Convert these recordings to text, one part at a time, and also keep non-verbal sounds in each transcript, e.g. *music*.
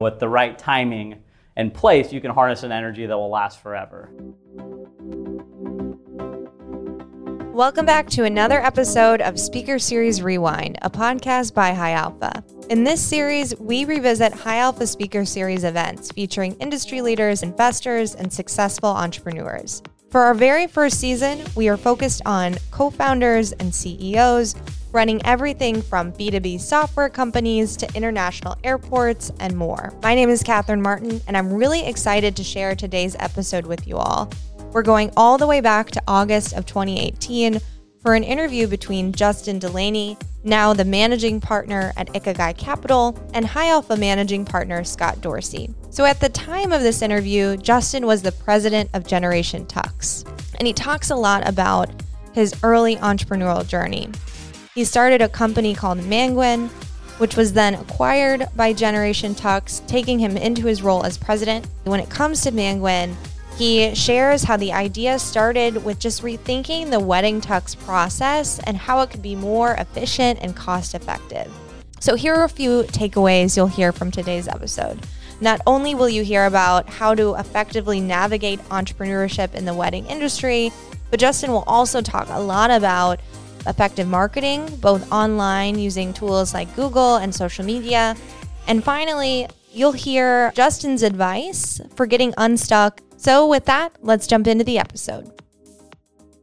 With the right timing and place, you can harness an energy that will last forever. Welcome back to another episode of Speaker Series Rewind, a podcast by High Alpha. In this series, we revisit High Alpha Speaker Series events featuring industry leaders, investors, and successful entrepreneurs. For our very first season, we are focused on co founders and CEOs running everything from B2B software companies to international airports and more. My name is Catherine Martin, and I'm really excited to share today's episode with you all. We're going all the way back to August of 2018 for an interview between Justin Delaney, now the managing partner at Ikigai Capital, and High Alpha managing partner Scott Dorsey. So at the time of this interview, Justin was the president of Generation Tux, and he talks a lot about his early entrepreneurial journey. He started a company called Menguin, which was then acquired by Generation Tux, taking him into his role as president. When it comes to Menguin, he shares how the idea started with just rethinking the wedding tux process and how it could be more efficient and cost effective. So, here are a few takeaways you'll hear from today's episode. Not only will you hear about how to effectively navigate entrepreneurship in the wedding industry, but Justin will also talk a lot about effective marketing, both online using tools like Google and social media. And finally, you'll hear Justin's advice for getting unstuck. So, with that, let's jump into the episode.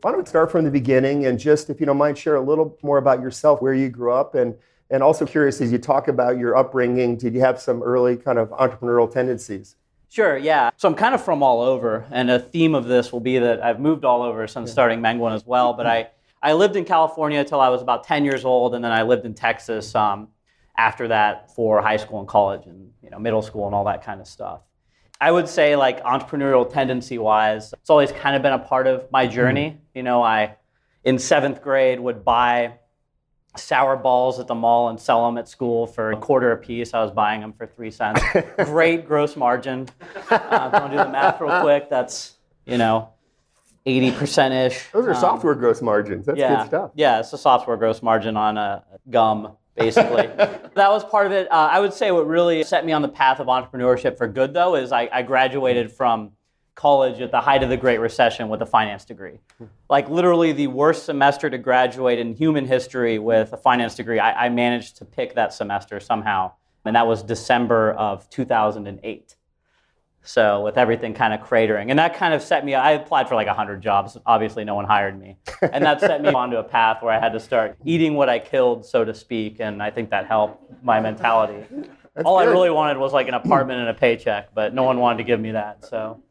Why don't we start from the beginning and just, if you don't mind, share a little more about yourself, where you grew up, and and also curious as you talk about your upbringing, did you have some early kind of entrepreneurial tendencies? Sure, yeah. So I'm kind of from all over, and a theme of this will be that I've moved all over since yeah. starting Menguin as well. But I I lived in California until I was about 10 years old, and then I lived in Texas um, after that for high school and college and you know middle school and all that kind of stuff. I would say like entrepreneurial tendency wise, it's always kind of been a part of my journey. Mm-hmm. You know, I in seventh grade would buy sour balls at the mall and sell them at school for a quarter a piece. I was buying them for three cents. *laughs* Great gross margin. Uh, don't do the math real quick. That's you know 80% ish. Those are um, software gross margins. That's yeah, good stuff. Yeah, it's a software gross margin on a gum, basically. *laughs* that was part of it. Uh, I would say what really set me on the path of entrepreneurship for good, though, is I, I graduated from college at the height of the Great Recession with a finance degree. Like literally the worst semester to graduate in human history with a finance degree. I, I managed to pick that semester somehow, and that was December of 2008. So with everything kind of cratering, and that kind of set me. I applied for like hundred jobs. Obviously, no one hired me, and that set me *laughs* onto a path where I had to start eating what I killed, so to speak. And I think that helped my mentality. That's All good. I really wanted was like an apartment and a paycheck, but no one wanted to give me that. So.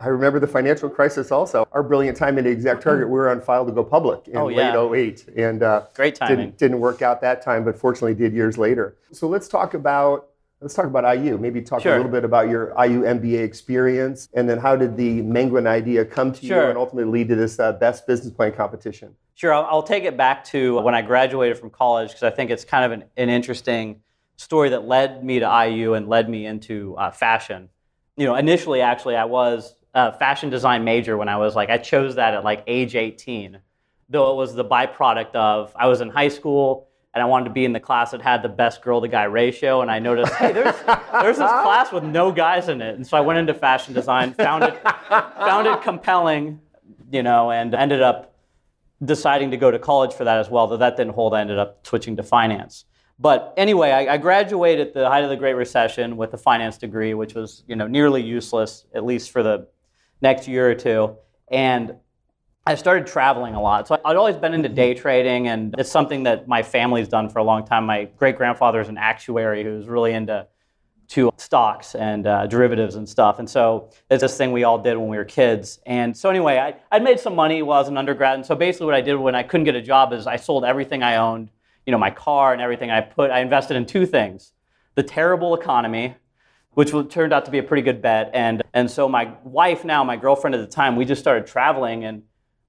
I remember the financial crisis also. Our brilliant time at Exact Target, we were on file to go public in oh, yeah. late 08. And uh, great timing. Didn't, didn't work out that time, but fortunately did years later. So let's talk about Let's talk about IU. Maybe talk sure. a little bit about your IU MBA experience, and then how did the Menguin idea come to sure. you and ultimately lead to this uh, best business plan competition? Sure, I'll, I'll, take it back to when I graduated from college because I think it's kind of an, an, interesting story that led me to IU and led me into uh, fashion. You know, initially, actually, I was a fashion design major when I was like, I chose that at like age 18, though it was the byproduct of I was in high school and I wanted to be in the class that had the best girl to guy ratio. And I noticed, hey, there's, there's this class with no guys in it. And so I went into fashion design, found it, found it compelling, you know, and ended up deciding to go to college for that as well. Though that didn't hold, I ended up switching to finance. But anyway, I, I graduated at the height of the Great Recession with a finance degree, which was, you know, nearly useless, at least for the next year or two. And I started traveling a lot. So I'd always been into day trading, and it's something that my family's done for a long time. My great grandfather is an actuary who's really into to stocks and uh, derivatives and stuff. And so it's this thing we all did when we were kids. And so anyway, I, I'd made some money while I was an undergrad. And so basically what I did when I couldn't get a job is I sold everything I owned, you know, my car and everything I put, I invested in two things. The terrible economy, which turned out to be a pretty good bet. And, and so my wife now, my girlfriend at the time, we just started traveling and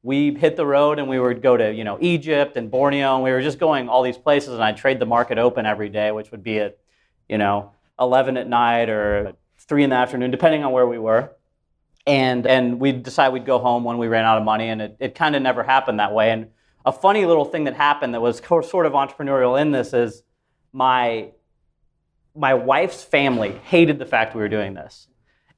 we hit the road and we would go to you know Egypt and Borneo and we were just going all these places and I'd trade the market open every day which would be at you know 11 at night or 3 in the afternoon depending on where we were and and we'd decide we'd go home when we ran out of money and it, it kind of never happened that way and a funny little thing that happened that was sort of entrepreneurial in this is my my wife's family hated the fact we were doing this.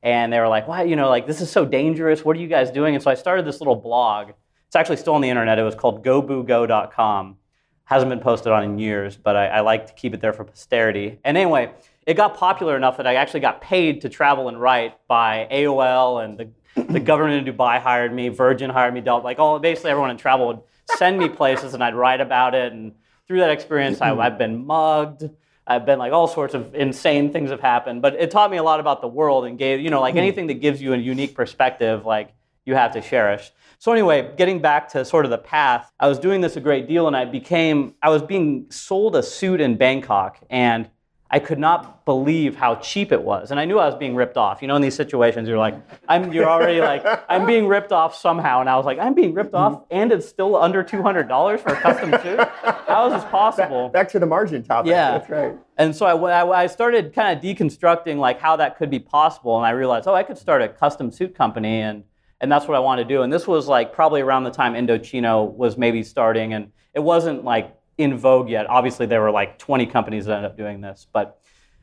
And they were like, why, you know, like this is so dangerous. What are you guys doing? And so I started this little blog. It's actually still on the internet. It was called goboogo.com. Hasn't been posted on in years, but I, I like to keep it there for posterity. And anyway, it got popular enough that I actually got paid to travel and write by AOL and the, the government in Dubai hired me, Virgin hired me, Delta, like all basically everyone in travel would send me places and I'd write about it. And through that experience, I, I've been mugged. I've been like all sorts of insane things have happened, but it taught me a lot about the world and gave, you know, like hmm. anything that gives you a unique perspective, like you have to cherish. So anyway, getting back to sort of the path, I was doing this a great deal and I became, I was being sold a suit in Bangkok and I could not believe how cheap it was. And I knew I was being ripped off. You know, in these situations, you're like, I'm, you're already like, I'm being ripped off somehow. And I was like, I'm being ripped off and it's still under $200 for a custom suit? How is this possible? Back, to the margin topic. Yeah. That's right. And so I, I started kind of deconstructing like how that could be possible. And I realized, oh, I could start a custom suit company. And, and that's what I wanted to do. And this was like probably around the time Indochino was maybe starting. And it wasn't like in vogue yet. Obviously, there were like 20 companies that ended up doing this, but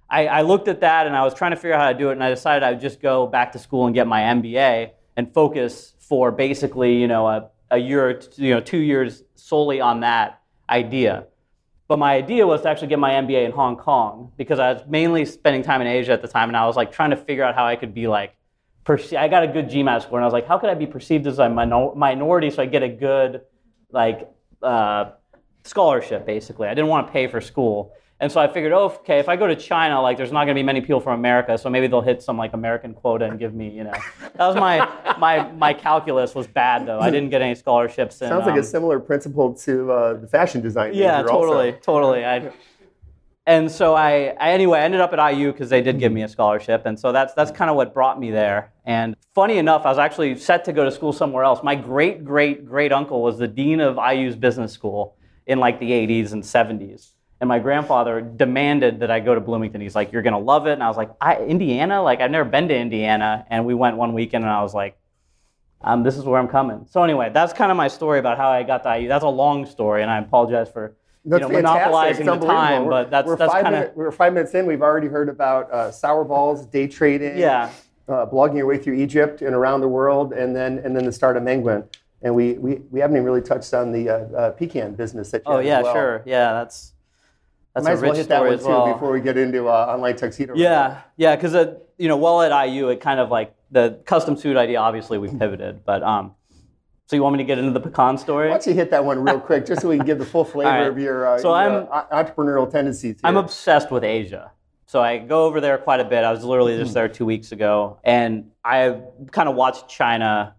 I, I, looked at that and I was trying to figure out how to do it, and I decided I would just go back to school and get my MBA and focus for basically, you know, a, a year, you know, two years solely on that idea. But my idea was to actually get my MBA in Hong Kong because I was mainly spending time in Asia at the time, and I was like trying to figure out how I could be like, perce- I got a good GMAT score, and I was like, how could I be perceived as a minor- minority so I get a good like uh, scholarship, basically. I didn't want to pay for school. And so I figured, oh, okay, if I go to China, like there's not going to be many people from America, so maybe they'll hit some like American quota and give me, you know. That was my *laughs* my my calculus was bad though. I didn't get any scholarships. And, Sounds like um, a similar principle to uh, the fashion design. Yeah, totally, also. totally. I, and so I, I anyway I ended up at IU because they did give me a scholarship, and so that's that's kind of what brought me there. And funny enough, I was actually set to go to school somewhere else. My great great great uncle was the dean of IU's business school in like the 80s and 70s. And my grandfather demanded that I go to Bloomington. He's like, "You're gonna love it." And I was like, I, "Indiana? Like I've never been to Indiana." And we went one weekend, and I was like, um, "This is where I'm coming." So anyway, that's kind of my story about how I got to IU. That's a long story, and I apologize for you know, monopolizing the time. But that's we're that's kind of we're five minutes in. We've already heard about uh, sour balls, day trading, yeah, uh, blogging your way through Egypt and around the world, and then and then the start of Menguin and we, we, we haven't even really touched on the uh, uh, pecan business that you oh yeah well. sure yeah that's that's Might a as well hit that one as well. too before we get into uh, online tuxedo. Yeah, yeah, because uh, you know, while at IU, it kind of like the custom suit idea. Obviously, we pivoted, but um, so you want me to get into the pecan story? Why don't you hit that one real quick, just so we can give the full *laughs* flavor right. of your, uh, so your I'm, entrepreneurial tendencies. Here. I'm obsessed with Asia. So I go over there quite a bit. I was literally just there two weeks ago, and I kind of watched China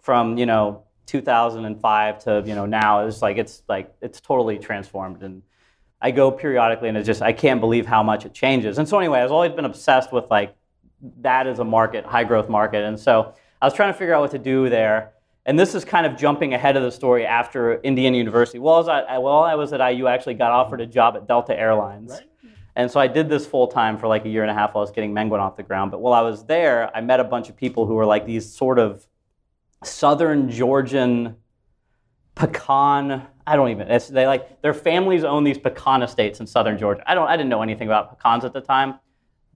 from you know 2005 to you know now it's like it's like it's totally transformed. And i go periodically and it's just i can't believe how much it changes. And so anyway i've always been obsessed with like that is a market high growth market. And so i was trying to figure out what to do there. And this is kind of jumping ahead of the story after indiana university. While i was at, while I was at iu I actually got offered a job at delta airlines. Right. And so I did this full time for like a year and a half while I was getting Menguin off the ground. But while I was there, I met a bunch of people who were like these sort of southern Georgian pecan. I don't even. It's, they like their families own these pecan estates in southern Georgia. I don't. I didn't know anything about pecans at the time,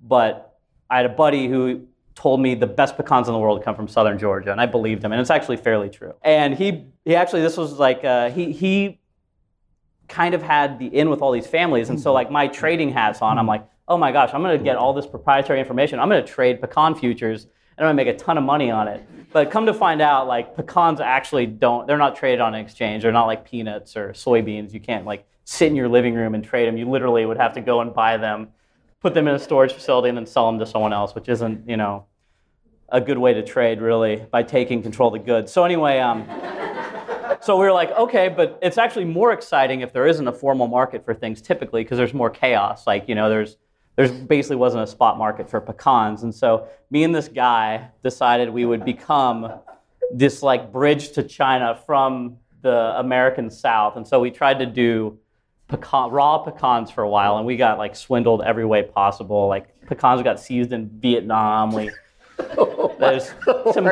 but I had a buddy who told me the best pecans in the world come from southern Georgia, and I believed him, and it's actually fairly true. And he he actually this was like uh, he he kind of had the in with all these families, and so like my trading hats on, I'm like, oh my gosh, I'm to get all this proprietary information. I'm to trade pecan futures and gonna make a ton of money on it. But come to find out, like pecans actually don't, they're not traded on an exchange. They're not like peanuts or soybeans. You can't like sit in your living room and trade them. You literally would have to go and buy them, put them in a storage facility, and then sell them to someone else, which isn't, you know, a good way to trade really by taking control of the goods. So anyway, um, *laughs* so we were like, okay, but it's actually more exciting if there isn't a formal market for things typically because there's more chaos. Like, you know, there's there basically wasn't a spot market for pecans. And so me and this guy decided we would become this like bridge to China from the American South. And so we tried to do pecan, raw pecans for a while, and we got like swindled every way possible. Like pecans got seized in Vietnam. We *laughs* there's oh some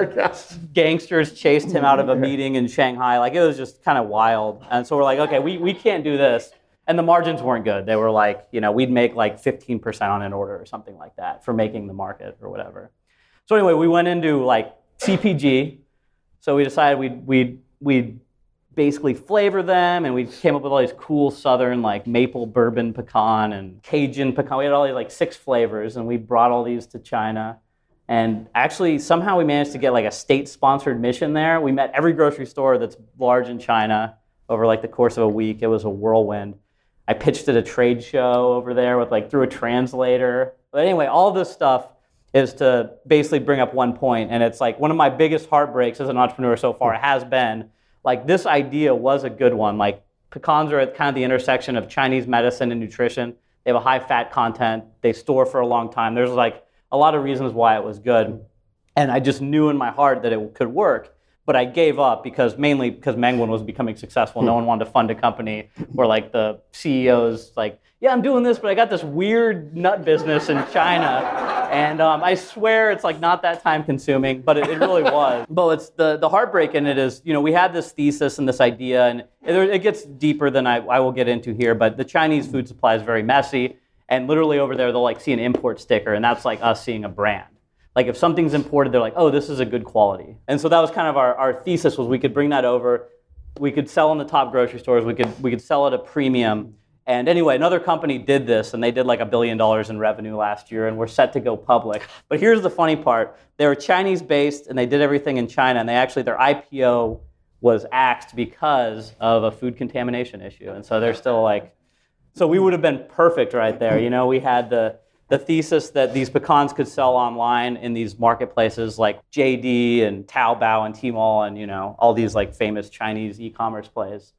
gangsters chased him out of a *laughs* meeting in Shanghai. Like it was just kind of wild. And so we're like, okay, we, we can't do this. And the margins weren't good. They were like, you know, we'd make like 15% on an order or something like that for making the market or whatever. So anyway, we went into like CPG. So we decided we'd, we'd, we'd basically flavor them and we came up with all these cool southern like maple bourbon pecan and Cajun pecan. We had all these like six flavors and we brought all these to China. And actually, somehow we managed to get like a state sponsored mission there. We met every grocery store that's large in China over like the course of a week. It was a whirlwind. I pitched at a trade show over there with like through a translator. But anyway, all this stuff is to basically bring up one point, and it's like one of my biggest heartbreaks as an entrepreneur so far has been like this idea was a good one. Like pecans are at kind of the intersection of Chinese medicine and nutrition. They have a high fat content. They store for a long time. There's like a lot of reasons why it was good, and I just knew in my heart that it could work but I gave up because mainly because Menguin was becoming successful. No one wanted to fund a company where like the CEO's like, yeah, I'm doing this, but I got this weird nut business in China, and um, I swear it's like not that time consuming, but it, it, really was. *laughs* But it's the the heartbreak in it is, you know, we had this thesis and this idea, and it, it gets deeper than I, I will get into here. But the Chinese food supply is very messy, and literally over there they'll like see an import sticker, and that's like us seeing a brand like if something's imported, they're like, oh, this is a good quality. And so that was kind of our, our thesis was we could bring that over, we could sell in the top grocery stores, we could we could sell at a premium. And anyway, another company did this and they did like a billion dollars in revenue last year and we're set to go public. But here's the funny part. They were Chinese based and they did everything in China and they actually their IPO was axed because of a food contamination issue. And so they're still like so we would have been perfect right there. You know, we had the the thesis that these pecans could sell online in these marketplaces like JD and Taobao and Tmall and you know all these like famous Chinese e-commerce plays.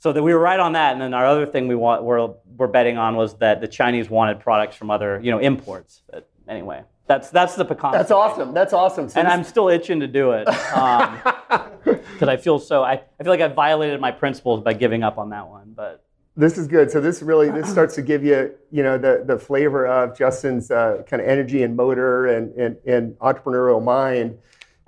So that we were right on that, and then our other thing we want we're, we're betting on was that the Chinese wanted products from other you know imports. But anyway, that's that's the pecan. That's awesome. That's awesome. So and I'm still itching to do it because um, *laughs* I feel so I, I feel like I violated my principles by giving up on that one, but. This is good. So this really this *laughs* starts to give you you know the the flavor of Justin's uh, kind of energy and motor and, and and entrepreneurial mind.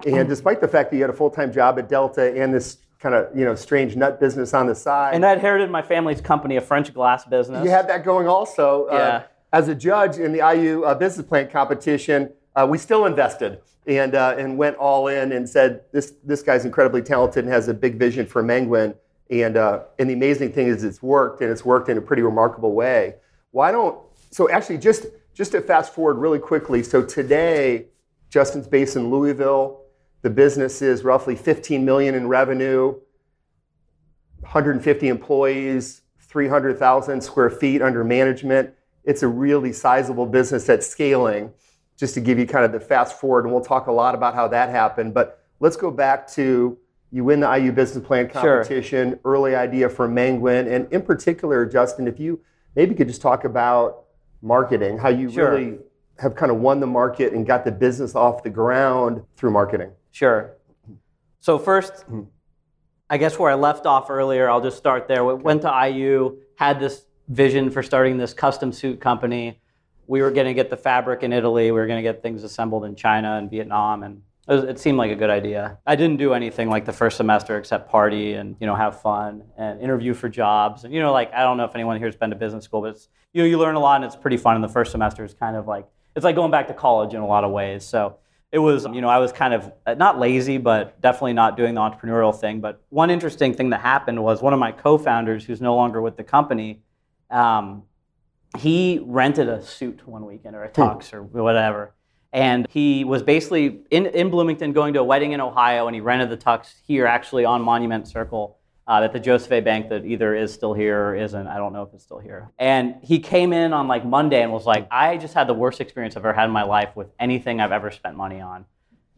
And despite the fact that you had a full time job at Delta and this kind of you know strange nut business on the side, and I inherited my family's company, a French glass business. You had that going also. Uh, yeah. Uh, as a judge in the IU uh, business plan competition, uh, we still invested and uh, and went all in and said this this guy's incredibly talented and has a big vision for Menguin and, uh, and the amazing thing is it's worked and it's worked in a pretty remarkable way. Why don't, so actually just, just to fast forward really quickly. So today, Justin's based in Louisville. The business is roughly 15 million in revenue, 150 employees, 300,000 square feet under management. It's a really sizable business that's scaling. Just to give you kind of the fast forward, and we'll talk a lot about how that happened. But let's go back to you win the IU business plan competition, sure. early idea for Menguin, and in particular, Justin, if you maybe could just talk about marketing, how you sure. really have kind of won the market and got the business off the ground through marketing. Sure. So first. I guess where I left off earlier, I'll just start there. We went to IU, had this vision for starting this custom suit company. We were going to get the fabric in Italy. We were going to get things assembled in China and Vietnam, and it, was, it, seemed like a good idea. I didn't do anything like the first semester except party and you know have fun and interview for jobs and you know like I don't know if anyone here has been to business school, but it's you know you learn a lot and it's pretty fun. And the first semester is kind of like it's like going back to college in a lot of ways. So it was you know I was kind of uh, not lazy, but definitely not doing the entrepreneurial thing. But one interesting thing that happened was one of my co-founders, who's no longer with the company. Um, he rented a suit one weekend or a hmm. tux or whatever and he was basically in, in Bloomington going to a wedding in Ohio, and he rented the tux here, actually on Monument Circle, uh, at the Joseph A. Bank that either is still here or isn't. I don't know if it's still here. And he came in on like Monday and was like, I just had the worst experience I've ever had in my life with anything I've ever spent money on.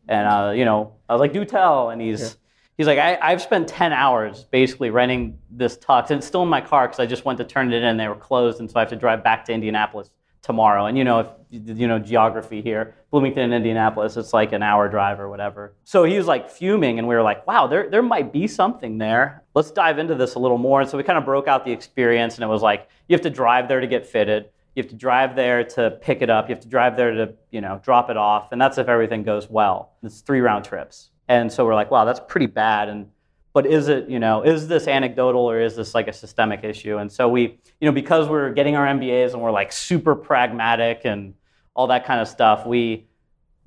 And, uh, you know, I was like, do tell. And he's, yeah. he's like, I, have spent 10 hours basically renting this tux. And it's still in my car because I just went to turn it in. And they were closed. And so I have to drive back to Indianapolis tomorrow. And you know, if you know geography here, Bloomington and Indianapolis, it's like an hour drive or whatever. So he was like fuming, and we were like, wow, there there might be something there. Let's dive into this a little more. And so we kind of broke out the experience, and it was like you have to drive there to get fitted. You have to drive there to pick it up. You have to drive there to you know drop it off, and that's if everything goes well. It's three round trips. And so we're like, wow, that's pretty bad. And but is it, you know, is this anecdotal or is this like a systemic issue? And so we, you know, because we're getting our MBAs and we're like super pragmatic and all that kind of stuff, we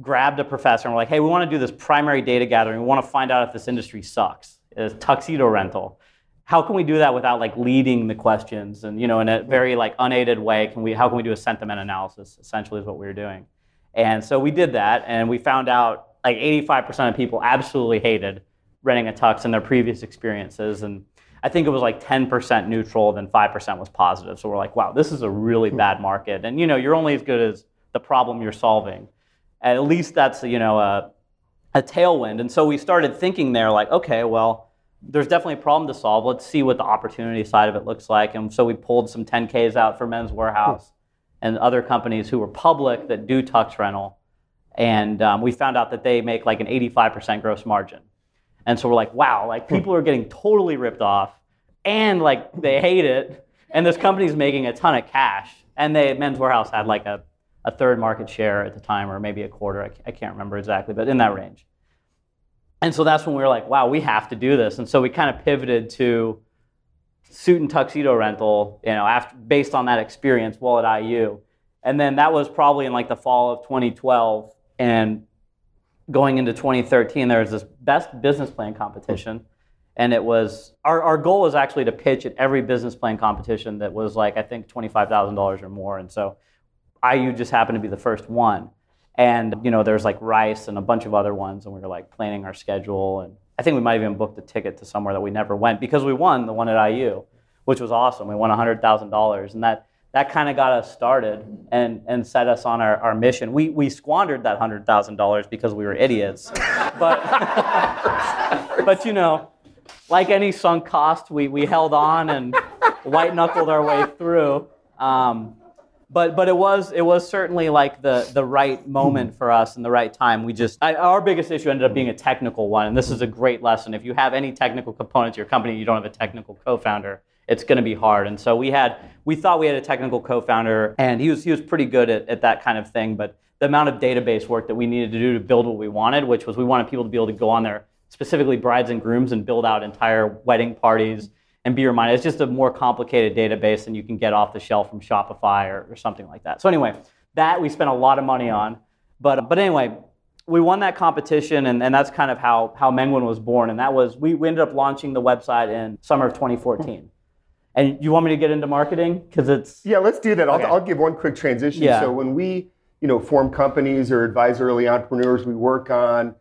grabbed a professor and we're like, hey, we want to do this primary data gathering. We want to find out if this industry sucks. Is tuxedo rental. How can we do that without like leading the questions and you know in a very like unaided way? Can we? How can we do a sentiment analysis? Essentially, is what we were doing. And so we did that, and we found out like 85% of people absolutely hated renting a tux and their previous experiences, and I think it was like 10% neutral, then 5% was positive. So we're like, wow, this is a really hmm. bad market, and you know, you're only as good as the problem you're solving. At least that's you know a, a tailwind. And so we started thinking there, like, okay, well, there's definitely a problem to solve. Let's see what the opportunity side of it looks like. And so we pulled some 10Ks out for Men's Wearhouse and other companies who were public that do tux rental. And um, we found out that they make like an 85% gross margin. And so we're like, wow, like hmm. people are getting totally ripped off and like they hate it. And this company's making a ton of cash. And they, Men's Wearhouse had like a a third market share at the time, or maybe a quarter. I, I can't remember exactly, but in that range. And so that's when we were like, wow, we have to do this. And so we kind of pivoted to suit and tuxedo rental, you know, after, based on that experience while at IU. And then that was probably in like the fall of 2012. And going into 2013, there was this best business plan competition. And it was, our, our goal was actually to pitch at every business plan competition that was like, I think, $25,000 or more. And so IU just happened to be the first one. And you know, there's like Rice and a bunch of other ones, and we were like planning our schedule. And I think we might have even booked a ticket to somewhere that we never went because we won the one at IU, which was awesome. We won $100,000, and that that kind of got us started and, and set us on our, our mission. We, we squandered that $100,000 because we were idiots. *laughs* but, but, you know, like any sunk cost, we, we held on and white knuckled our way through. Um, but but it was it was certainly like the the right moment for us and the right time. We just I, our biggest issue ended up being a technical one, and this is a great lesson. If you have any technical components to your company, you don't have a technical co-founder. It's going to be hard. And so we had we thought we had a technical co-founder, and he was he was pretty good at, at that kind of thing. But the amount of database work that we needed to do to build what we wanted, which was we wanted people to be able to go on there, specifically brides and grooms, and build out entire wedding parties and be reminded. It's just a more complicated database than you can get off the shelf from Shopify or, or something like that. So anyway, that we spent a lot of money on. But, but anyway, we won that competition, and, and that's kind of how, how Menguin was born. And that was, we, we ended up launching the website in summer of 2014. And you want me to get into marketing? Because it's. Yeah, let's do that. I'll, okay. I'll give one quick transition. Yeah. So when we you know, form companies or advise early entrepreneurs, we work on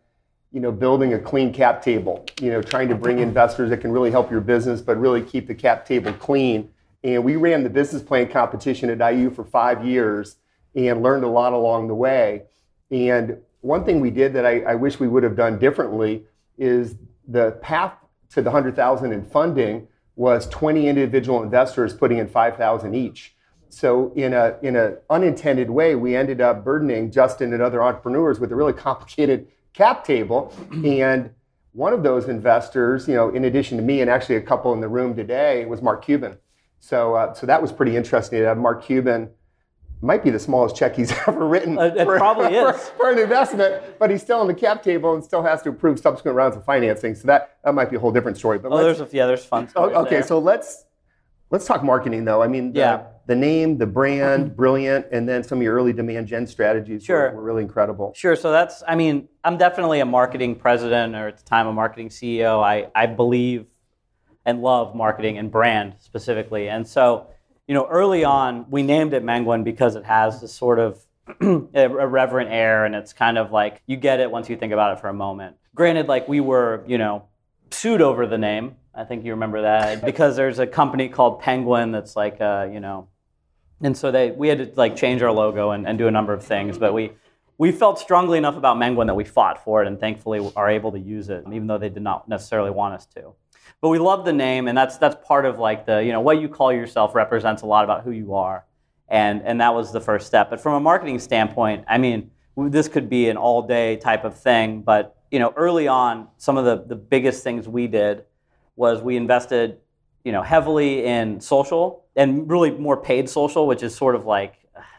you know, building a clean cap table, you know, trying to bring investors that can really help your business, but really keep the cap table clean. And we ran the business plan competition at IU for five years and learned a lot along the way. And one thing we did that I, I wish we would have done differently is the path to the 100,000 in funding was 20 individual investors putting in 5,000 each. So in a in an unintended way, we ended up burdening Justin and other entrepreneurs with a really complicated cap table. and one of those investors, you know, in addition to me and actually a couple in the room today, was Mark Cuban. So, uh, so that was pretty interesting to have Mark Cuban. Might be the smallest check he's *laughs* ever written. Uh, it for, probably for, is for an investment, but he's still on the cap table and still has to approve subsequent rounds of financing. So that, that might be a whole different story. But oh, there's a, yeah, there's fun. Oh, okay, there. so let's let's talk marketing though. I mean, the, yeah the name, the brand, mm-hmm. brilliant, and then some of your early demand gen strategies sure. were, were, really incredible. Sure. So that's, I mean, I'm definitely a marketing president, or at the time a marketing CEO. I, I believe and love marketing and brand specifically. And so, you know, early on, we named it Menguin because it has this sort of *clears throat* irreverent air, and it's kind of like you get it once you think about it for a moment. Granted, like we were, you know, sued over the name. I think you remember that *laughs* because there's a company called Penguin that's like, uh, you know, and so they we had to like change our logo and, and do a number of things, but we we felt strongly enough about Menguin that we fought for it and thankfully are able to use it, even though they did not necessarily want us to. But we love the name, and that's that's part of like the you know what you call yourself represents a lot about who you are, and and that was the first step. But from a marketing standpoint, I mean, this could be an all day type of thing, but you know early on, some of the the biggest things we did was we invested you know heavily in social and really more paid social, which is sort of like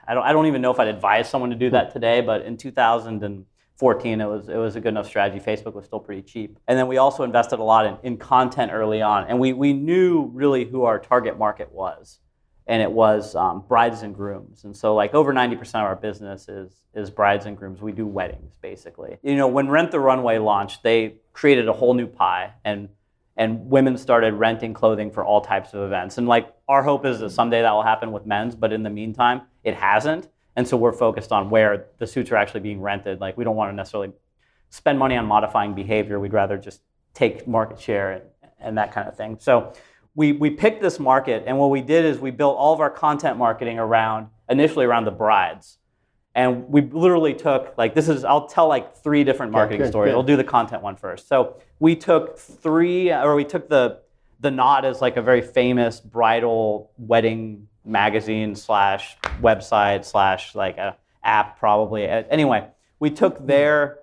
I don't I don't even know if I'd advise someone to do that today, but in 2000 and 14, it was, it was a good enough strategy. Facebook was still pretty cheap. And then we also invested a lot in, in content early on. And we, we knew really who our target market was. And it was um, brides and grooms. And so, like, over 90% of our business is, is brides and grooms. We do weddings, basically. You know, when Rent the Runway launched, they created a whole new pie. And and women started renting clothing for all types of events. And like our hope is that someday that will happen with men's, but in the meantime, it hasn't. And so we're focused on where the suits are actually being rented. Like we don't want to necessarily spend money on modifying behavior. We'd rather just take market share and, and that kind of thing. So we, we picked this market, and what we did is we built all of our content marketing around initially around the brides. And we literally took like this is I'll tell like three different marketing good, stories. Good. I'll do the content one first. So we took three or we took the the knot as like a very famous bridal wedding magazine slash website slash like a app probably. Anyway, we took their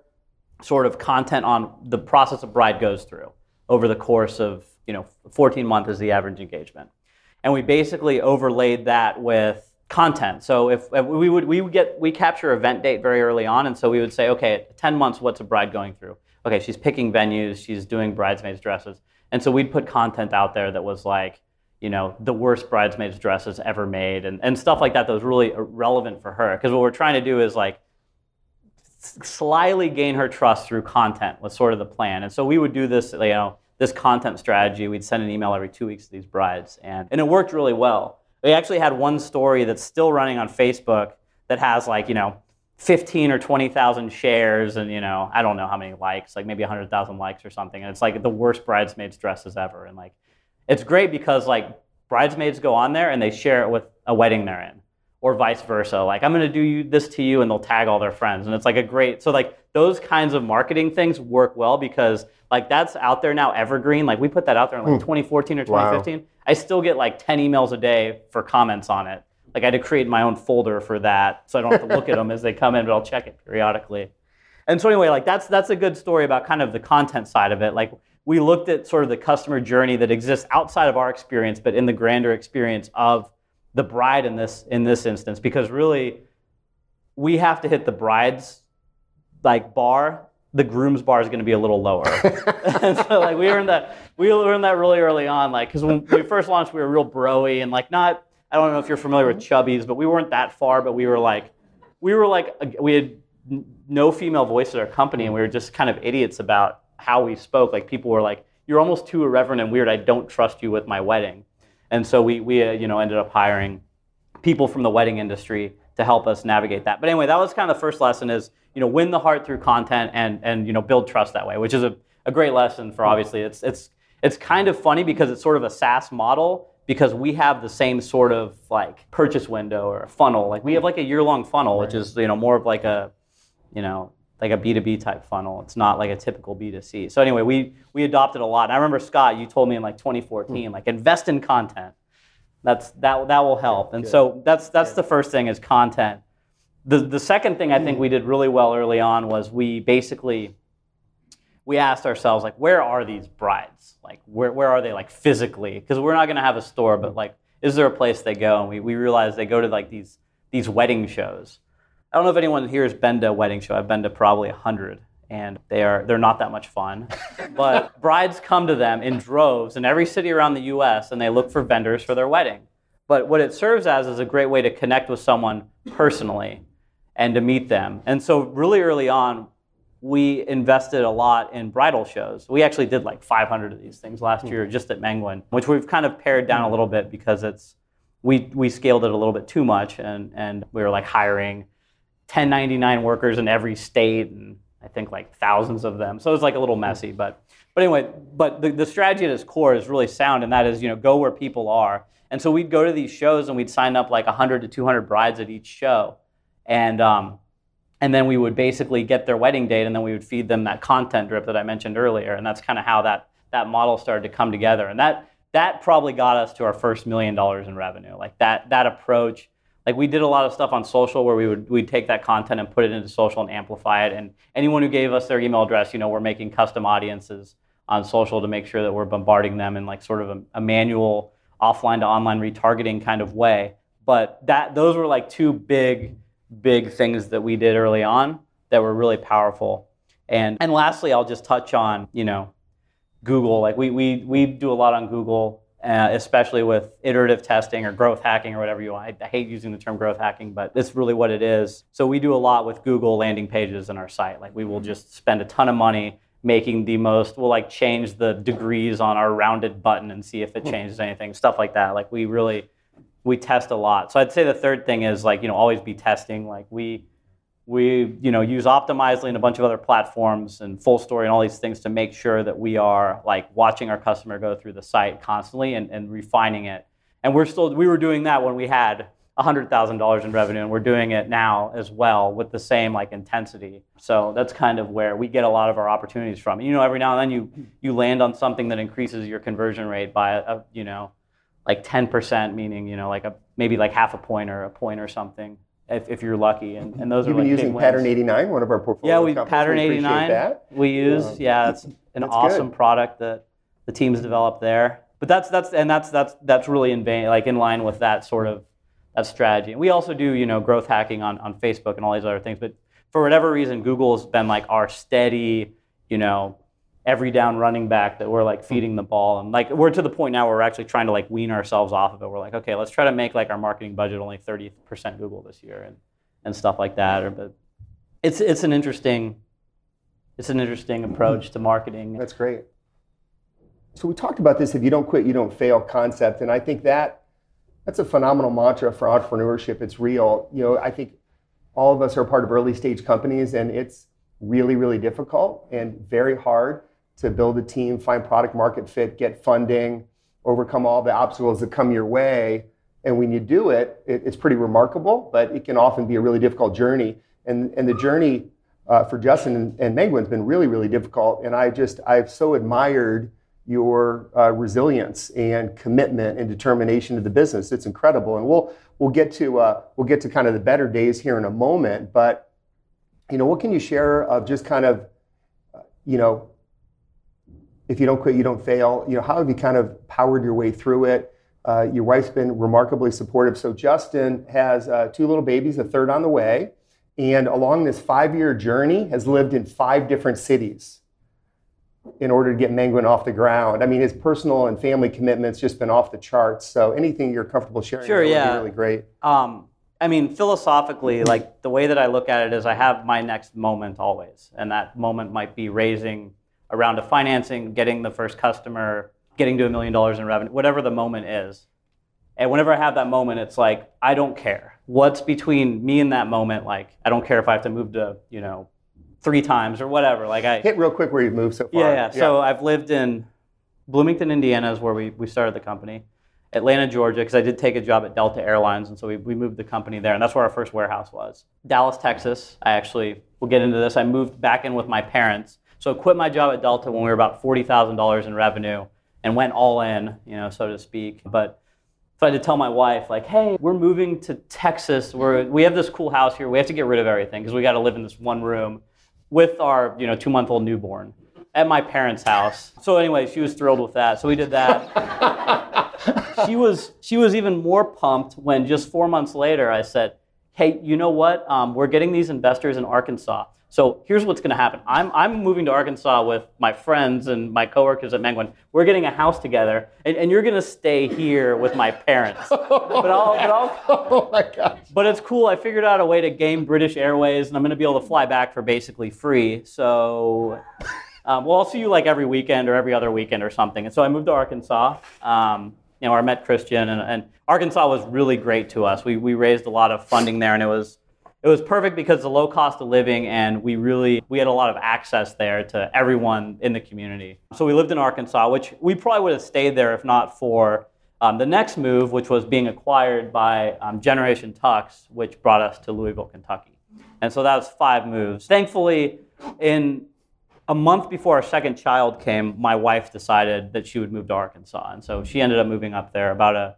sort of content on the process a bride goes through over the course of you know 14 months is the average engagement, and we basically overlaid that with content. So if, if, we would we would get we capture event date very early on, and so we would say, okay, at 10 months, what's a bride going through? Okay, she's picking venues, she's doing bridesmaids dresses, and so we'd put content out there that was like you know, the worst bridesmaids dresses ever made and, and stuff like that that was really relevant for her. Because what we're trying to do is like slyly gain her trust through content was sort of the plan. And so we would do this, you know, this content strategy. We'd send an email every two weeks to these brides. And, and it worked really well. We actually had one story that's still running on Facebook that has like, you know, 15 or 20,000 shares and, you know, I don't know how many likes, like maybe 100,000 likes or something. And it's like the worst bridesmaids dresses ever. And like, it's great because like bridesmaids go on there and they share it with a wedding they're in or vice versa. Like i'm going to do you, this to you and they'll tag all their friends. And it's like a great so like those kinds of marketing things work well because like that's out there now evergreen. Like we put that out there in like hmm. 2014 or 2015 wow. i still get like 10 emails a day for comments on it. Like i had to create my own folder for that so i don't have to look at them as they come in but i'll check it periodically. And so anyway like that's that's a good story about kind of the content side of it. Like we looked at sort of the customer journey that exists outside of our experience, but in the grander experience of the bride in this in this instance, because really we have to hit the bride's like bar. The groom's bar is going to be a little lower, *laughs* and so like we learned that we learned that really early on. Like because when we first launched, we were real broy and like not. I don't know if you're familiar with Chubbies, but we weren't that far. But we were like, we were like we had no female voice at our company, and we were just kind of idiots about how we spoke. Like people were like, "You're almost too irreverent and weird. I don't trust you with my wedding." And so we we uh, you know ended up hiring people from the wedding industry to help us navigate that. But anyway, that was kind of the first lesson is you know win the heart through content and and you know build trust that way, which is a, a great lesson for obviously it's it's it's kind of funny because it's sort of a SaaS model because we have the same sort of like purchase window or funnel. Like we have like a year long funnel, right. which is you know more of like a you know like a B2B type funnel. It's not like a typical B2C. So anyway, we we adopted a lot. And I remember Scott, you told me in like 2014, hmm. like invest in content. That's that that will help. And Good. so that's that's Good. the first thing is content. The the second thing I think we did really well early on was we basically we asked ourselves like where are these brides? Like where where are they like physically? Because we're not going to have a store, but like is there a place they go? And we we realized they go to like these these wedding shows I don't know if anyone here has been to a wedding show. I've been to probably a hundred, and they are they're not that much fun. *laughs* but brides come to them in droves in every city around the U.S. and they look for vendors for their wedding. But what it serves as is a great way to connect with someone personally and to meet them. And so really early on, we invested a lot in bridal shows. We actually did like 500 of these things last year just at Menguin, which we've kind of pared down a little bit because it's we we scaled it a little bit too much and and we were like hiring 1099 workers in every state, and I think like thousands of them. So it's like a little messy, but but anyway, but the, the strategy at its core is really sound, and that is you know go where people are. And so we'd go to these shows and we'd sign up like 100 to 200 brides at each show, and um, and then we would basically get their wedding date, and then we would feed them that content drip that I mentioned earlier, and that's kind of how that that model started to come together, and that that probably got us to our first million dollars in revenue. Like that that approach like we did a lot of stuff on social where we would we'd take that content and put it into social and amplify it. And anyone who gave us their email address, you know, we're making custom audiences on social to make sure that we're bombarding them in like sort of a, a manual offline to online retargeting kind of way. But that those were like two big big things that we did early on that were really powerful. And and lastly, I'll just touch on you know Google. Like we we we do a lot on Google. Uh, especially with iterative testing or growth hacking or whatever you want. I, I, hate using the term growth hacking, but it's really what it is. So we do a lot with Google landing pages in our site. Like we will just spend a ton of money making the most we'll like change the degrees on our rounded button and see if it changes anything stuff like that like we really we test a lot so i'd say the third thing is like you know always be testing like we we you know use optimizely and a bunch of other platforms and FullStory and all these things to make sure that we are like watching our customer go through the site constantly and, and refining it and we're still we were doing that when we had $100,000 in revenue, and we're doing it now as well with the same like intensity. So that's kind of where we get a lot of our opportunities from. You know, every now and then you you land on something that increases your conversion rate by a, a you know like 10%, meaning you know like a maybe like half a point or a point or something. If, if you're lucky, and, and those You've are been like using Pattern 89, one of our portfolio Yeah, we companies. Pattern we 89. That. We use yeah, it's an That's awesome good. product that the teams developed there. But that's that's and that's that's that's really in vain, like in line with that sort of that strategy. And we also do, you know, growth hacking on, on Facebook and all these other things. But for whatever reason, Google's been like our steady, you know, every down running back that we're like hmm. feeding the ball. And like we're to the point now where we're actually trying to like wean ourselves off of it. We're like, okay, let's try to make like our marketing budget only 30% Google this year and, and stuff like that. Or, but it's it's an interesting it's an interesting approach to marketing. That's great. So we talked about this if you don't quit, you don't fail concept. And I think that that's a phenomenal mantra for entrepreneurship. It's real. You know, I think all of us are part of early stage companies, and it's really, really difficult and very hard to build a team, find product market fit, get funding, overcome all the obstacles that come your way. And when you do it, it it's pretty remarkable, but it can often be a really difficult journey. And, and the journey uh, for Justin and, and Menguin's been really, really difficult. And I just, I've so admired your uh, resilience and commitment and determination to the business. It's incredible, and we'll we'll get to uh, we'll get to kind of the better days here in a moment. But you know, what can you share of just kind of uh, you know, if you don't quit, you don't fail. You know, how have you kind of powered your way through it? Uh, your wife's been remarkably supportive. So Justin has uh, two little babies, a third on the way, and along this five-year journey, has lived in five different cities in order to get Menguin off the ground. I mean, his personal and family commitments just been off the charts. So anything you're comfortable sharing Sure, would yeah. be really great. Um, I mean, philosophically, like the way that I look at it is I have my next moment always. And that moment might be raising a round of financing, getting the first customer, getting to a million dollars in revenue, whatever the moment is. And whenever I have that moment, it's like, I don't care. What's between me and that moment? Like, I don't care if I have to move to, you know, three times or whatever. Like, I. Hit real quick where you've moved so far. Yeah, yeah. So I've lived in Bloomington, Indiana, is where we, we started the company. Atlanta, Georgia, because I did take a job at Delta Airlines, and so we, we moved the company there, and that's where our first warehouse was. Dallas, Texas. I actually, we'll get into this. I moved back in with my parents. So I quit my job at Delta when we were about forty thousand dollars in revenue, and went all in, you know, so to speak. But so I had to tell my wife, like, hey, we're moving to Texas. We're, we have this cool house here. We have to get rid of everything because we got to live in this one room with our, you know, two-month-old newborn at my parents' house. So anyway, she was thrilled with that. So we did that. *laughs* she was she was even more pumped when just four months later I said, "Hey, you know what? Um, we're getting these investors in Arkansas. So here's what's going to happen. I'm I'm moving to Arkansas with my friends and my coworkers at Menguin. We're getting a house together, and, and you're going to stay here with my parents. *laughs* But I'll, but I'll oh my gosh. but it's cool. I figured out a way to game British Airways, and I'm going to be able to fly back for basically free. So, um, well, I'll see you like every weekend or every other weekend or something. And so I moved to Arkansas. Um, you know, I met Christian, and, and Arkansas was really great to us. We we raised a lot of funding there, and it was it was perfect because the low cost of living, and we really we had a lot of access there to everyone in the community. So we lived in Arkansas, which we probably would have stayed there if not for um, the next move, which was being acquired by um, Generation Tux, which brought us to Louisville, Kentucky. And so that was five moves. Thankfully, in a month before our second child came, my wife decided that she would move to Arkansas. And so she ended up moving up there about a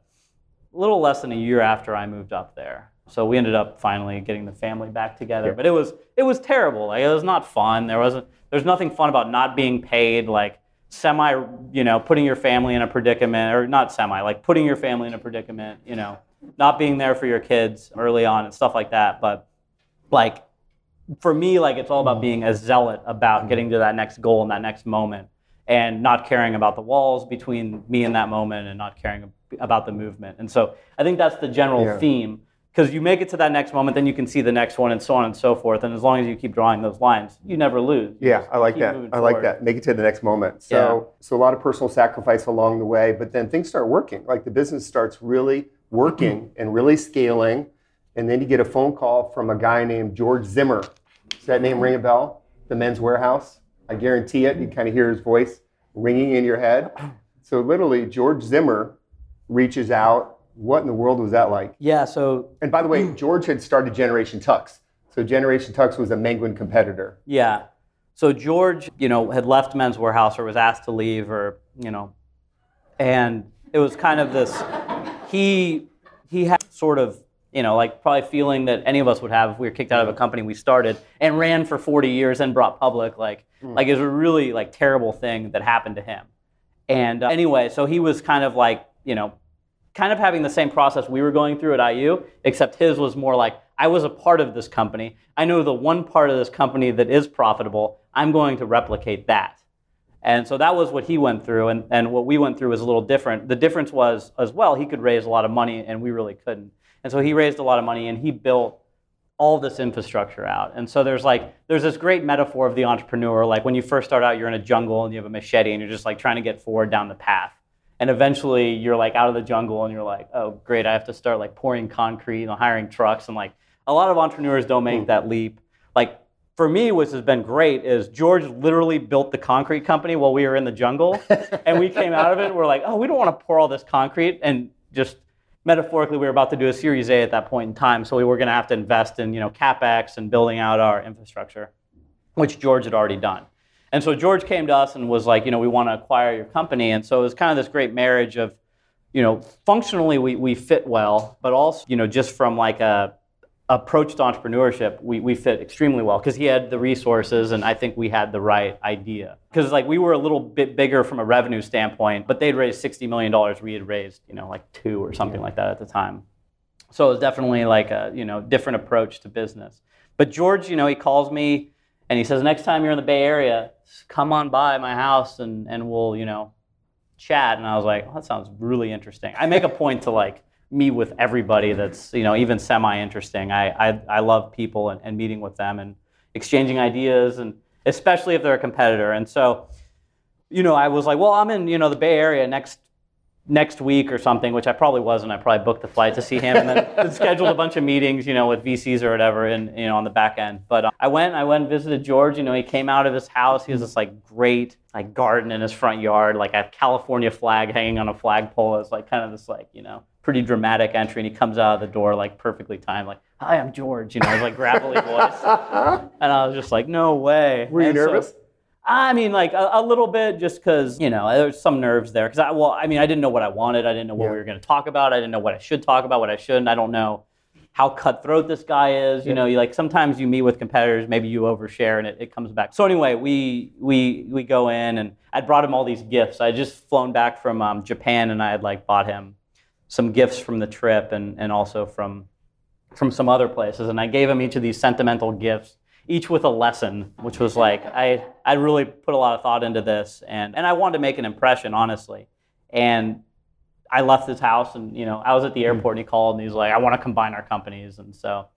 little less than a year after I moved up there. So we ended up finally getting the family back together. Yeah. But it was it was terrible. Like it was not fun. There wasn't there's nothing fun about not being paid like semi, you know, putting your family in a predicament or not semi, like putting your family in a predicament, you know, not being there for your kids early on and stuff like that. But like for me, like it's all about being a zealot about mm-hmm. getting to that next goal in that next moment and not caring about the walls between me and that moment and not caring about the movement. And so I think that's the general yeah. theme because you make it to that next moment, then you can see the next one and so on and so forth. And as long as you keep drawing those lines, you never lose. You yeah, I like that. I like that. Make it to the next moment. So, yeah. so a lot of personal sacrifice along the way, but then things start working. Like the business starts really working mm-hmm. and really scaling. And then you get a phone call from a guy named George Zimmer. Does that name ring a bell? The Men's Wearhouse. I guarantee it. You kind of hear his voice ringing in your head. So literally, George Zimmer reaches out what in the world was that like? Yeah, so. And by the way, *clears throat* George had started Generation Tux. So Generation Tux was a Menguin competitor. Yeah. So George, you know, had left Men's Wearhouse or was asked to leave or, you know, and it was kind of this, he, he had sort of, you know, like probably feeling that any of us would have if we were kicked out of a company we started and ran for 40 years and brought public. Like, mm. like it was a really like terrible thing that happened to him. And uh, anyway, so he was kind of like, you know, kind of having the same process we were going through at IU, except his was more like, I was a part of this company. I know the one part of this company that is profitable. I'm going to replicate that. And so that was what he went through, and, and what we went through was a little different. The difference was, as well, he could raise a lot of money, and we really couldn't. And so he raised a lot of money, and he built all this infrastructure out. And so there's like there's this great metaphor of the entrepreneur, like when you first start out, you're in a jungle and you have a machete, and you're just like trying to get forward down the path and eventually you're like out of the jungle and you're like oh great i have to start like pouring concrete and hiring trucks. And like a lot of entrepreneurs don't make mm. that leap. Like for me which has been great is george literally built the concrete company while we were in the jungle. *laughs* And we came out of it and we're like oh we don't want to pour all this concrete. And just metaphorically we were about to do a series a at that point in time. So we were going to have to invest in you know capex and building out our infrastructure which george had already done and so George came to us and was like, you know, we want to acquire your company. And so it was kind of this great marriage of, you know, functionally we, we fit well, but also, you know, just from like a approach to entrepreneurship, we, we fit extremely well because he had the resources and I think we had the right idea. Because like we were a little bit bigger from a revenue standpoint, but they'd raised $60 million. We had raised, you know, like two or something like that at the time. So it was definitely like a, you know, different approach to business. But George, you know, he calls me and he says, next time you're in the Bay Area, come on by my house and, and we'll, you know, chat. And I was like, that sounds really interesting. I make a point to like meet with everybody that's, you know, even semi-interesting. I, I, I love people and, and meeting with them and exchanging ideas and especially if they're a competitor. And so, you know, I was like, well, I'm in, you know, the Bay Area next next week or something, which I probably wasn't. I probably booked the flight to see him and then *laughs* scheduled a bunch of meetings, you know, with VCs or whatever, and you know, on the back end. But uh, I went, I went and visited George. You know, he came out of his house. He has this like great like garden in his front yard, like a California flag hanging on a flagpole. It's like kind of this like you know pretty dramatic entry, and he comes out of the door like perfectly timed, like "Hi, I'm George," you know, his like gravelly voice, *laughs* and I was just like, "No way." Were you and nervous? So, I mean, like a, a little bit, just because you know there's some nerves there. Because I, well, I mean, I didn't know what I wanted. I didn't know what yeah. we were going to talk about. I didn't know what I should talk about, what I shouldn't. I don't know how cutthroat this guy is. You yeah. know, you like sometimes you meet with competitors, maybe you overshare and it, it comes back. So anyway, we we we go in and I brought him all these gifts. I just flown back from um, Japan and I had like bought him some gifts from the trip and and also from from some other places. And I gave him each of these sentimental gifts each with a lesson, which was like I I really put a lot of thought into this, and and I wanted to make an impression, honestly. And I left his house, and you know I was at the hmm. airport, and he called, and he's like, I want to combine our companies, and so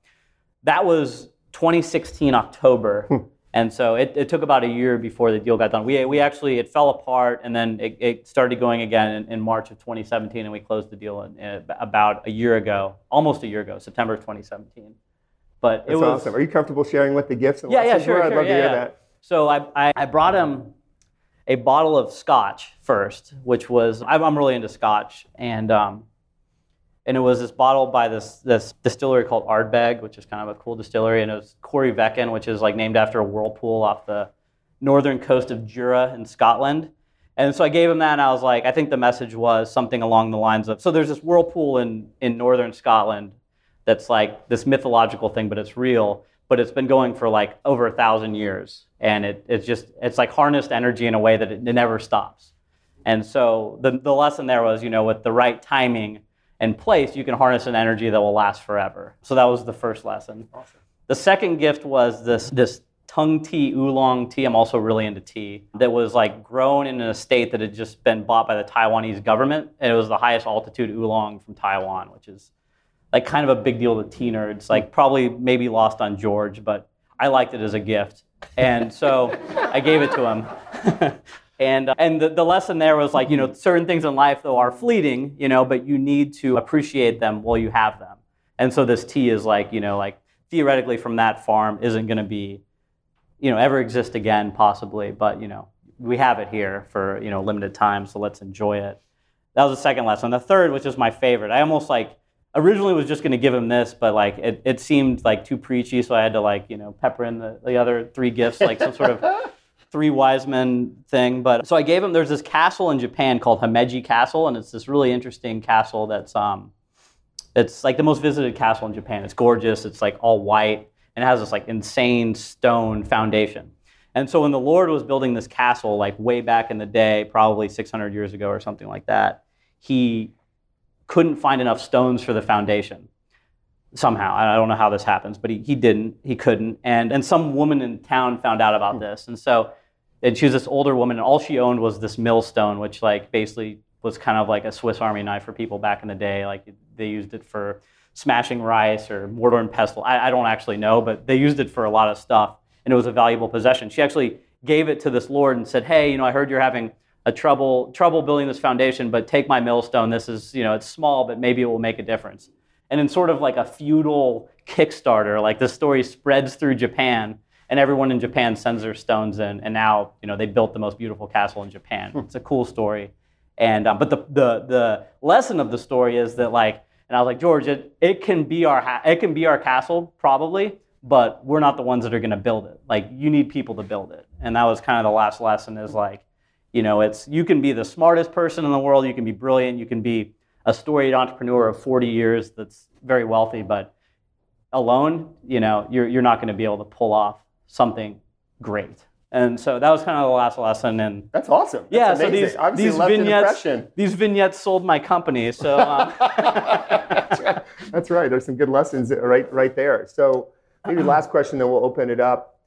that was 2016 October. Hmm. And so it, it, took about a year before the deal got done. We, we actually, it fell apart and then it, it started going again in, in, March of 2017 and we closed the deal in, in about a year ago, almost a year ago, September of 2017. But That's it was awesome. Are you comfortable sharing what the gifts and yeah, yeah, sure, I'd love yeah, to hear yeah. that. So I, I, I, brought him a bottle of scotch first, which was I'm really into scotch, and um, and it was this bottle by this this distillery called Ardbeg, which is kind of a cool distillery, and it was Corryvreckan, which is like named after a whirlpool off the northern coast of Jura in Scotland. And so I gave him that, and I was like, I think the message was something along the lines of, so there's this whirlpool in in northern Scotland that's like this mythological thing, but it's real. But it's been going for like over a thousand years, and it, it's just it's like harnessed energy in a way that it, it never stops. And so the the lesson there was, you know, with the right timing and place, you can harness an energy that will last forever. So that was the first lesson. Awesome. The second gift was this this tung tea oolong tea. I'm also really into tea that was like grown in an estate that had just been bought by the Taiwanese government, and it was the highest altitude oolong from Taiwan, which is like kind of a big deal to tea nerds. Like probably maybe lost on George, but I liked it as a gift, and so *laughs* I gave it to him. *laughs* and uh, and the, the lesson there was like you know certain things in life though are fleeting, you know, but you need to appreciate them while you have them. And so this tea is like you know like theoretically from that farm isn't going to be you know ever exist again possibly, but you know we have it here for you know limited time, so let's enjoy it. That was the second lesson. The third, which is my favorite, I almost like originally was just going to give him this, but like it, it seemed like too preachy, so I had to like you know pepper in the, the other three gifts, like some sort of *laughs* three wise men thing. But so I gave him. There's this castle in Japan called Himeji Castle, and it's this really interesting castle that's um, it's like the most visited castle in Japan. It's gorgeous. It's like all white and it has this like insane stone foundation. And so when the Lord was building this castle, like way back in the day, probably 600 years ago or something like that, he couldn't find enough stones for the foundation somehow. I don't know how this happens, but he, he didn't. He couldn't. And, and some woman in town found out about hmm. this. And so and she was this older woman, and all she owned was this millstone, which like basically was kind of like a Swiss Army knife for people back in the day. Like they used it for smashing rice or mortar and pestle. I, I don't actually know, but they used it for a lot of stuff, and it was a valuable possession. She actually gave it to this lord and said, "Hey, you know, I heard you're having a trouble trouble building this foundation, but take my millstone. This is, you know, it's small, but maybe it will make a difference." And in sort of like a feudal Kickstarter, like the story spreads through Japan, and everyone in Japan sends their stones in, and now, you know, they built the most beautiful castle in Japan. Hmm. It's a cool story. And um, but the, the the lesson of the story is that like, and I was like, George, it, it can be our ha- it can be our castle probably, but we're not the ones that are going to build it. Like you need people to build it. And that was kind of the last lesson is like, you know, it's you can be the smartest person in the world, you can be brilliant, you can be a storied entrepreneur of 40 years that's very wealthy, but alone, you know, you're you're not going to be able to pull off something great. And so that was kind of the last lesson. And that's awesome. That's yeah. Amazing. So these Obviously these vignettes these vignettes sold my company. So um. *laughs* that's, right. that's right. There's some good lessons right right there. So maybe *clears throat* last question, then we'll open it up.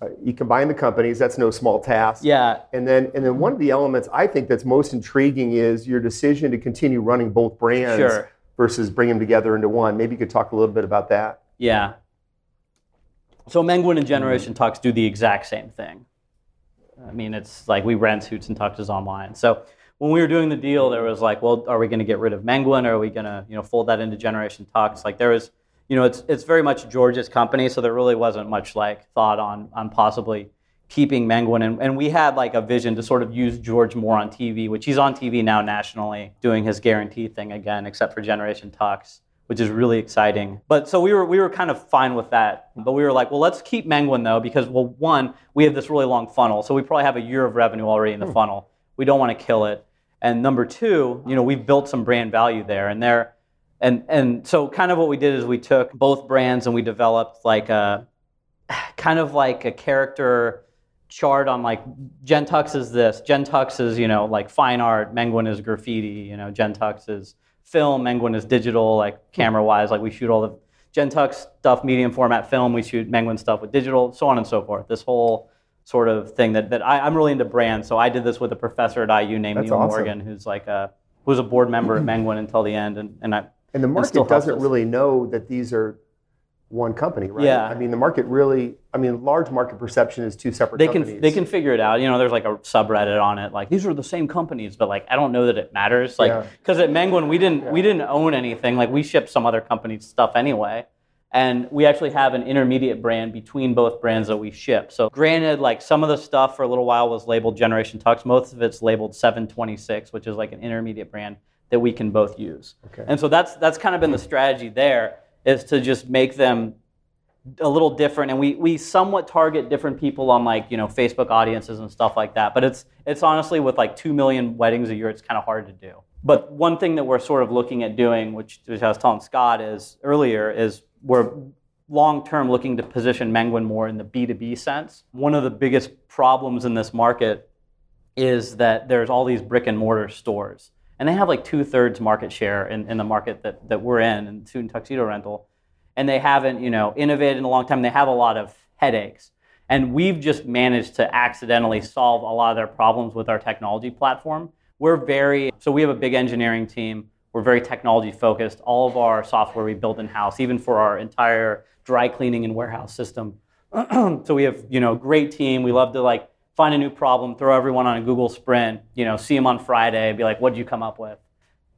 Uh, you combine the companies. That's no small task. Yeah. And then and then one of the elements I think that's most intriguing is your decision to continue running both brands sure. versus bring them together into one. Maybe you could talk a little bit about that. Yeah. So Menguin and Generation Tux do the exact same thing. I mean, it's like we rent suits and tuxes online. So when we were doing the deal, there was like, well, are we going to get rid of Menguin or are we going to, you know, fold that into Generation Tux? Like there was, you know, it's it's very much George's company, so there really wasn't much like thought on on possibly keeping Menguin. And, and we had like a vision to sort of use George more on TV, which he's on TV now nationally, doing his guarantee thing again, except for Generation Tux, which is really exciting. But so we were we were kind of fine with that. But we were like, well, let's keep Menguin though, because well, one, we have this really long funnel, so we probably have a year of revenue already in the hmm. funnel. We don't want to kill it. And number two, you know, we've built some brand value there, and there, and and so kind of what we did is we took both brands and we developed like a kind of like a character chart on like Gentux is this, Gentux is you know like fine art, Menguin is graffiti, you know, Gentux is film. Menguin is digital, like camera wise. Like we shoot all the Gentux stuff, medium format film. We shoot Menguin stuff with digital, so on and so forth. This whole sort of thing that, that I, am really into brands. So I did this with a professor at IU named That's Neil awesome. Morgan, who's like a who's a board member at Menguin until the end, and and I. And the market doesn't really know that these are one company, right? Yeah. I mean, the market really, I mean, large market perception is two separate they companies. Can, they can figure it out. You know, there's like a subreddit on it, like these are the same companies, but like I don't know that it matters. Like, because yeah. at Menguin we didn't yeah. we didn't own anything. Like we shipped some other company's stuff anyway, and we actually have an intermediate brand between both brands that we ship. So granted, like some of the stuff for a little while was labeled Generation Tux. Most of it's labeled 726, which is like an intermediate brand that we can both use. Okay. And so that's that's kind of been the strategy there is to just make them a little different. And we, we somewhat target different people on like you know facebook audiences and stuff like that. But it's it's honestly with like 2 million weddings a year it's kind of hard to do. But one thing that we're sort of looking at doing which, which i was telling scott is earlier is we're long term looking to position menguin more in the b2b sense. One of the biggest problems in this market is that there's all these brick and mortar stores and they have like two-thirds market share in, in the market that, that we're in in and tuxedo rental and they haven't, you know, innovated in a long time. They have a lot of headaches. And we've just managed to accidentally solve a lot of their problems with our technology platform. We're very, so we have a big engineering team. We're very technology focused. All of our software we build in house, even for our entire dry cleaning and warehouse system. *clears throat* so we have, you know, great team. We love to like find a new problem, throw everyone on a Google Sprint, you know, see them on Friday, be like, what did you come up with?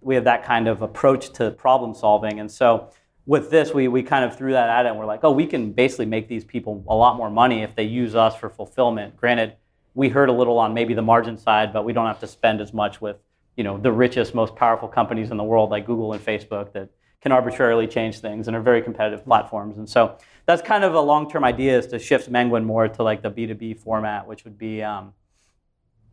We have that kind of approach to problem solving. And so with this, we, we kind of threw that at it and we're like, oh, we can basically make these people a lot more money if they use us for fulfillment. Granted, we hurt a little on maybe the margin side, but we don't have to spend as much with you know the richest, most powerful companies in the world like Google and Facebook that can arbitrarily change things and are very competitive platforms. And so that's kind of a long-term idea is to shift Menguin more to like the B2B format, which would be um,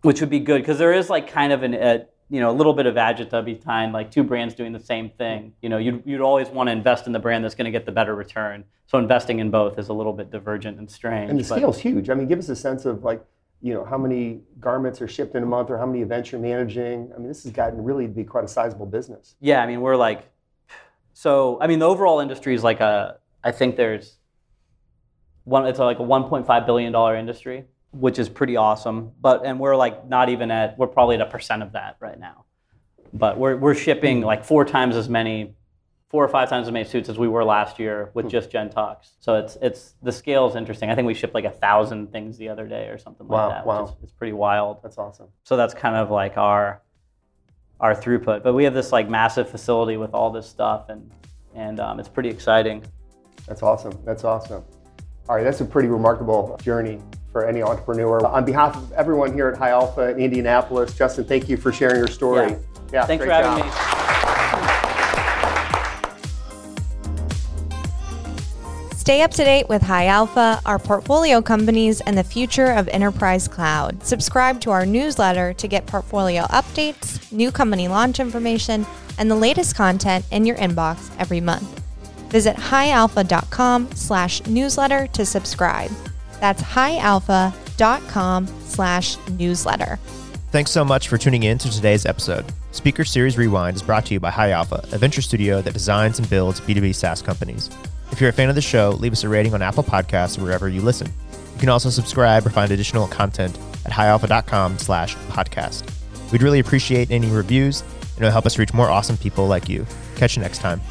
which would be good because there is like kind of an a, you know, a little bit of agita behind like two brands doing the same thing. You know, you'd, you'd always want to invest in the brand that's going to get the better return. So investing in both is a little bit divergent and strange. And the scale's huge. I mean, give us a sense of like, you know, how many garments are shipped in a month or how many events you're managing. I mean, this has gotten really to be quite a sizable business. Yeah, I mean, we're like, so, I mean, the overall industry is like a, I think there's one, it's like a $1.5 billion industry which is pretty awesome. But and we're like not even at we're probably at a percent of that right now. But we're we're shipping like four times as many, four or five times as many suits as we were last year with hmm. just Gentux. So it's it's the scale is interesting. I think we shipped like a thousand things the other day or something wow, like that. Wow, wow, it's pretty wild. That's awesome. So that's kind of like our our throughput. But we have this like massive facility with all this stuff, and and um, it's pretty exciting. That's awesome. That's awesome. All right, that's a pretty remarkable journey for any entrepreneur. On behalf of everyone here at High Alpha in Indianapolis, Justin, thank you for sharing your story. Yeah, yeah thanks for having job. me. Stay up to date with High Alpha, our portfolio companies, and the future of enterprise cloud. Subscribe to our newsletter to get portfolio updates, new company launch information, and the latest content in your inbox every month. Visit highalpha.com slash newsletter to subscribe. That's highalpha.com slash newsletter. Thanks so much for tuning in to today's episode. Speaker Series Rewind is brought to you by High Alpha, a venture studio that designs and builds B2B SaaS companies. If you're a fan of the show, leave us a rating on Apple Podcasts or wherever you listen. You can also subscribe or find additional content at highalpha.com slash podcast. We'd really appreciate any reviews, and it'll help us reach more awesome people like you. Catch you next time.